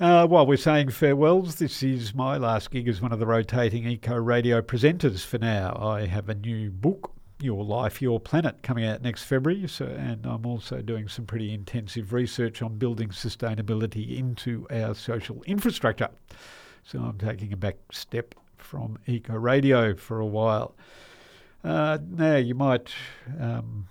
Uh, while we're saying farewells, this is my last gig as one of the rotating eco radio presenters for now. I have a new book, Your Life, Your Planet, coming out next February, so, and I'm also doing some pretty intensive research on building sustainability into our social infrastructure. So I'm taking a back step from eco radio for a while. Uh, now, you might. Um,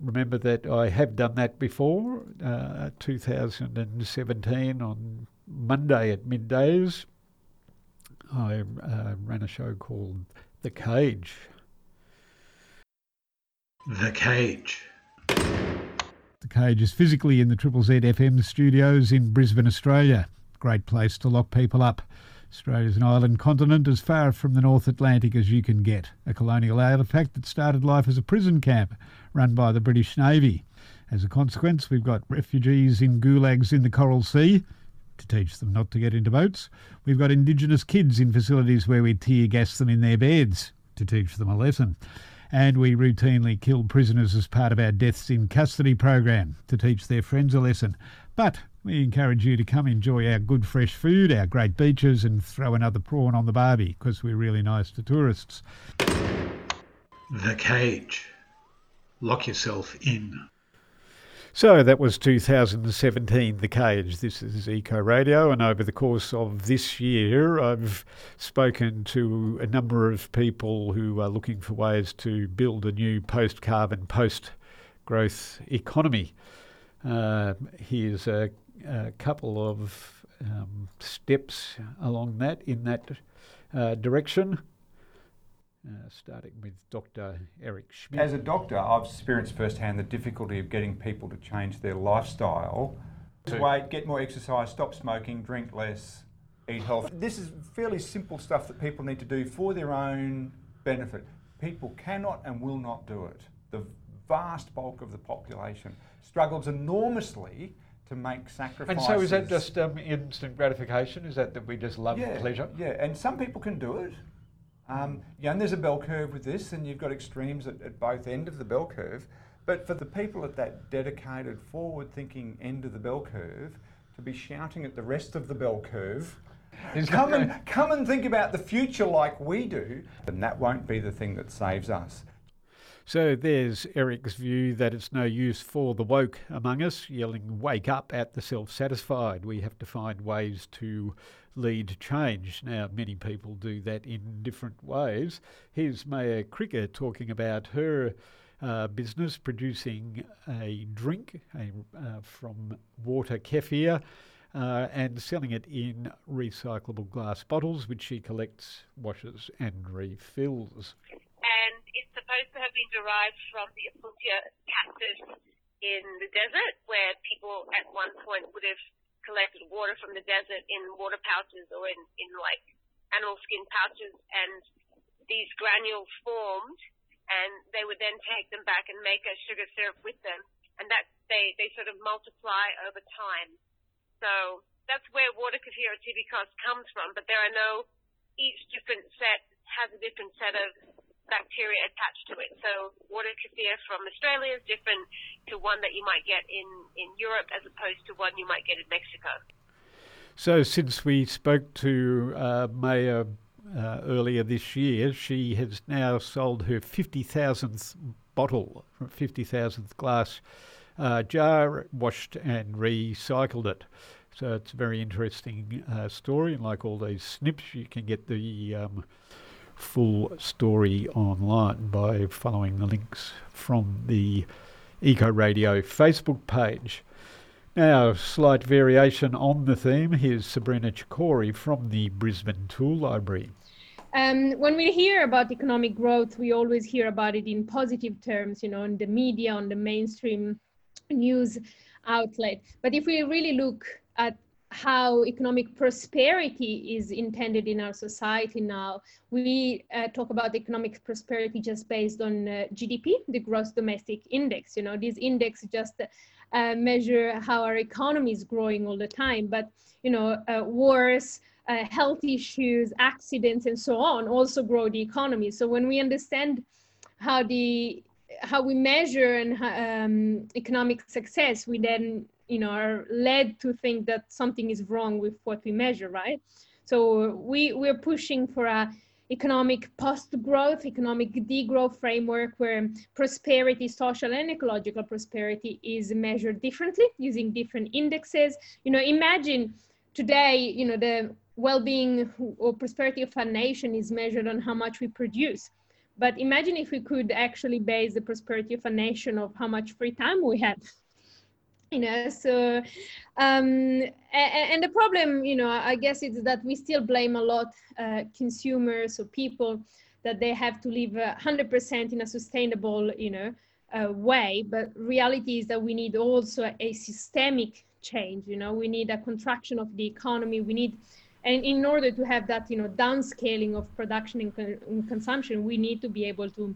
remember that I have done that before, uh, 2017 on Monday at middays. I uh, ran a show called The Cage. The Cage. The Cage is physically in the Triple Z FM studios in Brisbane, Australia. Great place to lock people up. Australia's an island continent as far from the North Atlantic as you can get, a colonial artefact that started life as a prison camp run by the British Navy. As a consequence, we've got refugees in gulags in the Coral Sea to teach them not to get into boats. We've got Indigenous kids in facilities where we tear gas them in their beds to teach them a lesson. And we routinely kill prisoners as part of our deaths in custody program to teach their friends a lesson. But we encourage you to come enjoy our good fresh food, our great beaches, and throw another prawn on the barbie because we're really nice to tourists. The Cage. Lock yourself in. So that was 2017, The Cage. This is Eco Radio, and over the course of this year, I've spoken to a number of people who are looking for ways to build a new post carbon, post growth economy. Uh, here's a a couple of um, steps along that in that uh, direction. Uh, starting with Dr. Eric Schmidt. As a doctor, I've experienced firsthand the difficulty of getting people to change their lifestyle. To weight, get more exercise, stop smoking, drink less, eat healthy. This is fairly simple stuff that people need to do for their own benefit. People cannot and will not do it. The vast bulk of the population struggles enormously to make sacrifices. And so is that just um, instant gratification? Is that that we just love yeah, pleasure? Yeah, and some people can do it. Um, yeah, and there's a bell curve with this, and you've got extremes at, at both end of the bell curve. But for the people at that dedicated, forward-thinking end of the bell curve, to be shouting at the rest of the bell curve, come and come and think about the future like we do, then that won't be the thing that saves us. So there's Eric's view that it's no use for the woke among us yelling wake up at the self satisfied. We have to find ways to lead change. Now, many people do that in different ways. Here's Maya Cricker talking about her. Uh, business producing a drink a, uh, from water kefir uh, and selling it in recyclable glass bottles, which she collects, washes, and refills supposed to have been derived from the Opuntia cactus in the desert, where people at one point would have collected water from the desert in water pouches or in, in like animal skin pouches, and these granules formed, and they would then take them back and make a sugar syrup with them, and that they they sort of multiply over time. So that's where water kefir tibikos comes from, but there are no each different set has a different set of bacteria attached to it. So water kefir from Australia is different to one that you might get in, in Europe as opposed to one you might get in Mexico. So since we spoke to uh, Maya uh, earlier this year, she has now sold her 50,000th bottle, 50,000th glass uh, jar, washed and recycled it. So it's a very interesting uh, story, and like all these snips, you can get the um, full story online by following the links from the Eco Radio Facebook page. Now, slight variation on the theme. Here's Sabrina Chakori from the Brisbane Tool Library. Um, when we hear about economic growth, we always hear about it in positive terms, you know, in the media, on the mainstream news outlet. But if we really look at how economic prosperity is intended in our society now. We uh, talk about economic prosperity just based on uh, GDP, the gross domestic index. You know, these index just uh, measure how our economy is growing all the time. But, you know, uh, wars, uh, health issues, accidents, and so on also grow the economy. So when we understand how the how we measure and um, economic success, we then you know are led to think that something is wrong with what we measure right? So we we're pushing for a economic post-growth economic degrowth framework where prosperity social and ecological prosperity is measured differently using different indexes. You know imagine today you know the well-being or prosperity of a nation is measured on how much we produce but imagine if we could actually base the prosperity of a nation of how much free time we have you know so um and, the problem you know i guess it's that we still blame a lot uh, consumers or people that they have to live uh, 100% in a sustainable you know uh, way. But reality is that we need also a systemic change you know. We need a contraction of the economy. We need and in order to have that you know downscaling of production and, con- and consumption we need to be able to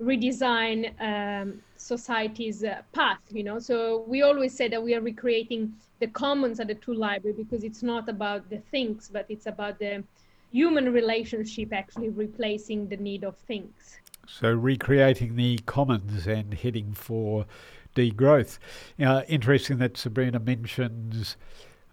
redesign um, society's uh, path you know? So we always say that we are recreating the commons at the Tool library because it's not about the things but it's about the human relationship actually replacing the need of things. So recreating the commons and heading for degrowth. Uh, interesting that sabrina mentions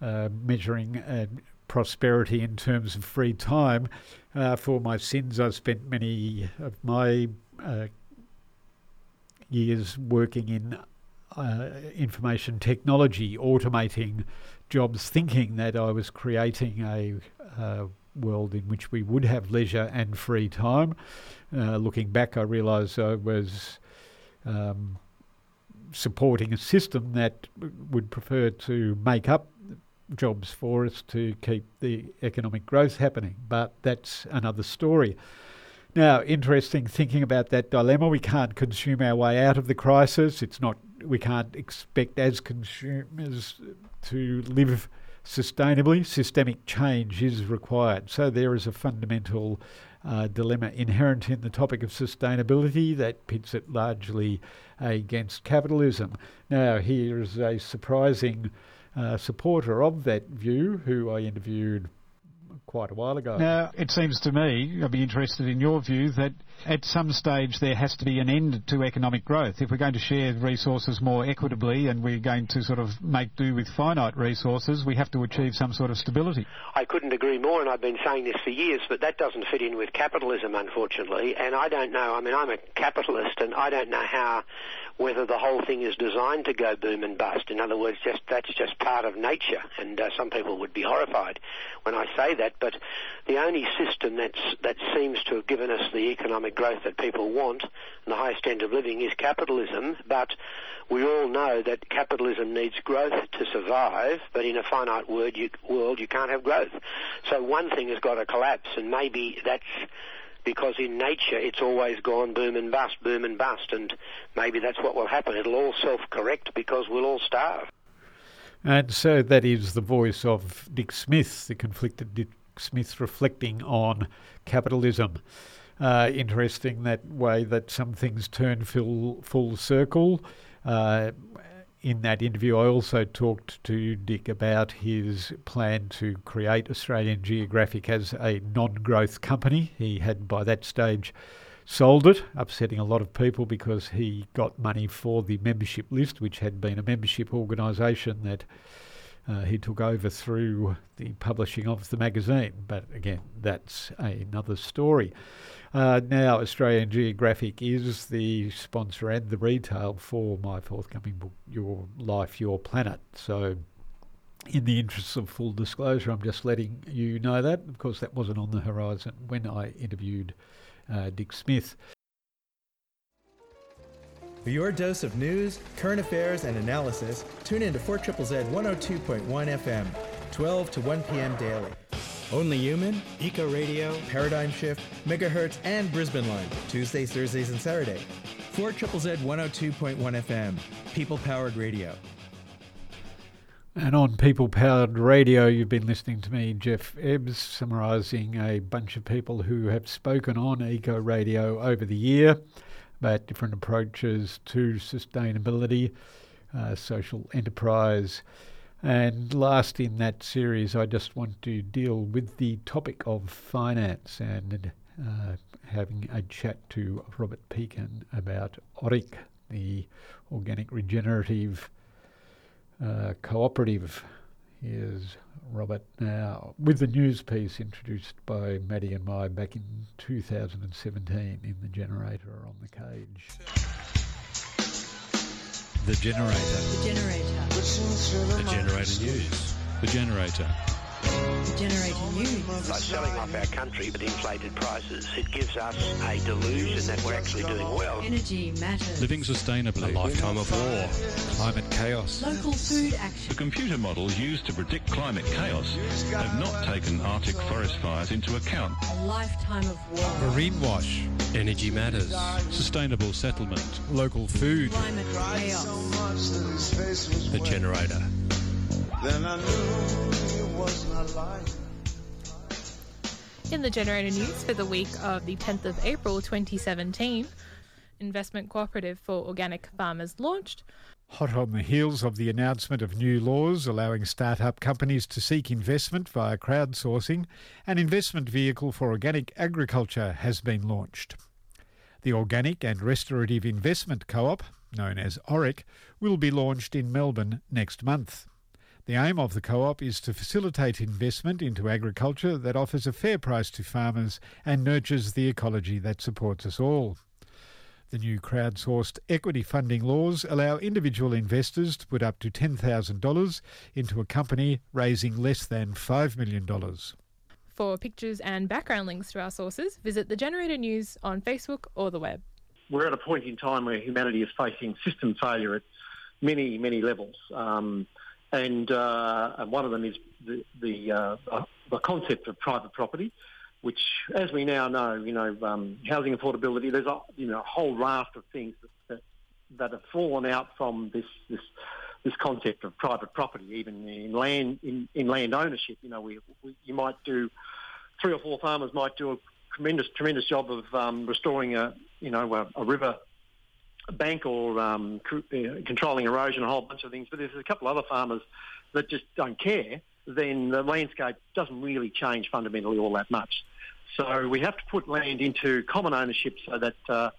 uh, measuring uh, prosperity in terms of free time. Uh, for my sins, I've spent many of my uh, years working in uh, information technology, automating jobs, thinking that I was creating a uh, world in which we would have leisure and free time. Uh, looking back, I realised I was um, supporting a system that would prefer to make up jobs for us to keep the economic growth happening. But that's another story. Now, interesting thinking about that dilemma. We can't consume our way out of the crisis. It's not. We can't expect as consumers to live sustainably. Systemic change is required. So there is a fundamental uh, dilemma inherent in the topic of sustainability that pits it largely against capitalism. Now, here is a surprising supporter of that view who I interviewed quite a while ago. Now, it seems to me, I'd be interested in your view, that at some stage there has to be an end to economic growth. If we're going to share resources more equitably and we're going to sort of make do with finite resources, we have to achieve some sort of stability. I couldn't agree more, and I've been saying this for years, but that doesn't fit in with capitalism, unfortunately. And I don't know, I mean, I'm a capitalist, and I don't know how whether the whole thing is designed to go boom and bust. In other words, just that's just part of nature, and uh, some people would be horrified when I say that. But the only system that's that seems to have given us the economic growth that people want and the highest standard of living is capitalism. But we all know that capitalism needs growth to survive, but in a finite world you, world you can't have growth. So one thing has got to collapse, and maybe that's because in nature it's always gone boom and bust, boom and bust, and maybe that's what will happen. It'll all self-correct because we'll all starve. And so that is the voice of Dick Smith, the conflicted Dick Smith reflecting on capitalism. Uh, interesting that way that some things turn full, full circle. Uh, in that interview, I also talked to Dick about his plan to create Australian Geographic as a non growth company. He had by that stage sold it, upsetting a lot of people because he got money for the membership list, which had been a membership organisation that uh, he took over through the publishing of the magazine. But again, that's another story. Uh, now, Australian Geographic is the sponsor and the retail for my forthcoming book, Your Life, Your Planet. So, in the interests of full disclosure, I'm just letting you know that. Of course, that wasn't on the horizon when I interviewed uh, Dick Smith. For your dose of news, current affairs, and analysis, tune in to 4 Z 102.1 FM, 12 to 1 p.m. daily. Only Human, Eco Radio, Paradigm Shift, Megahertz, and Brisbane Line, Tuesdays, Thursdays, and Saturday. 4 Z 102.1 FM, People Powered Radio. And on People Powered Radio, you've been listening to me, Geoff Ebbs, summarising a bunch of people who have spoken on Eco Radio over the year about different approaches to sustainability, uh, social enterprise, and last in that series, I just want to deal with the topic of finance and uh, having a chat to Robert Pekin about ORIC, the organic regenerative uh, cooperative. Here's Robert now with the news piece introduced by Maddie and Mai back in 2017 in The Generator on the Cage. The Generator. The Generator. The Generator News. The Generator. The Generator News. By selling off our country with inflated prices, it gives us a delusion that we're actually doing well. Energy matters. Living sustainably. A lifetime of war. Climate chaos. Local food action. The computer models used to predict climate chaos have not taken Arctic forest fires into account. A lifetime of war. Marine wash. Energy matters. Sustainable settlement. Local food. Climate chaos. The Generator. Then I knew it was not lying. In the Generator News for the week of the 10th of April 2017, Investment Cooperative for Organic Farmers launched. Hot on the heels of the announcement of new laws allowing start-up companies to seek investment via crowdsourcing, an investment vehicle for organic agriculture has been launched. The Organic and Restorative Investment Co-op, known as ORIC, will be launched in Melbourne next month. The aim of the co-op is to facilitate investment into agriculture that offers a fair price to farmers and nurtures the ecology that supports us all. The new crowdsourced equity funding laws allow individual investors to put up to $10,000 into a company raising less than $5 million. For pictures and background links to our sources, visit the Generator News on Facebook or the web. We're at a point in time where humanity is facing system failure at many, many levels. Um, and, uh, and one of them is the the, uh, the concept of private property, which, as we now know, you know, um, housing affordability. There's a you know a whole raft of things that, that that have fallen out from this this this concept of private property, even in land in, in land ownership. You know, we, we you might do three or four farmers might do a tremendous tremendous job of um, restoring a you know a, a river bank or um, controlling erosion, a whole bunch of things. But there's a couple other farmers that just don't care. Then the landscape doesn't really change fundamentally all that much. So we have to put land into common ownership so that uh,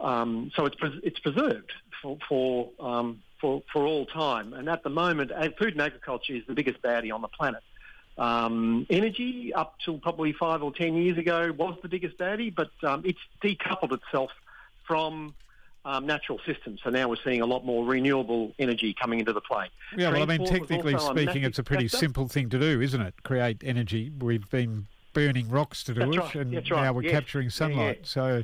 um, so it's pres- it's preserved for for, um, for for all time. And at the moment, food and agriculture is the biggest baddie on the planet. Um, energy, up till probably five or ten years ago, was the biggest baddie, but um, it's decoupled itself from um, natural systems. So now we're seeing a lot more renewable energy coming into the play. Yeah, well, I mean, technically speaking, it's a pretty simple thing to do, isn't it? Create energy. We've been burning rocks to do That's it, right. and That's now we're yes. capturing sunlight. Yeah, yeah. So.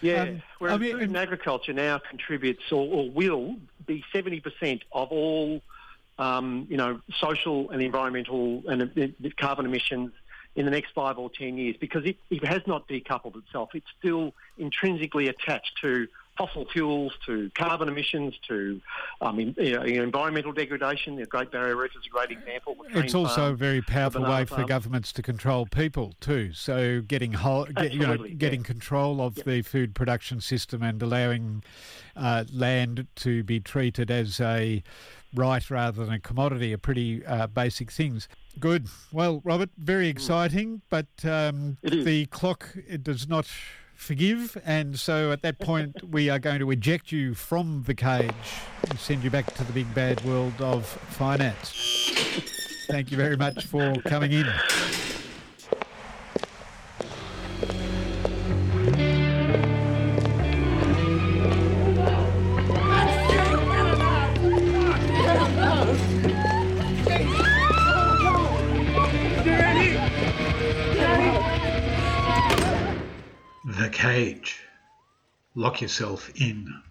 Yeah, Um, whereas I mean, food and agriculture now contributes or, or will be 70% of all, um, you know, social and environmental and uh, carbon emissions in the next five or 10 years because it, it has not decoupled itself. It's still intrinsically attached to fossil fuels, to carbon emissions, to um, in, you know, environmental degradation. The Great Barrier Reef is a great example. It's also farm, a very powerful way for farm. governments to control people too. So getting whole, get, you know, Absolutely, yeah. getting control of the food production system and allowing uh, land to be treated as a right rather than a commodity are pretty uh, basic things. Good. Well, Robert, very exciting, but um, the clock it does not forgive, and so at that point we are going to eject you from the cage and send you back to the big bad world of finance. Thank you very much for coming in. Cage. Lock yourself in.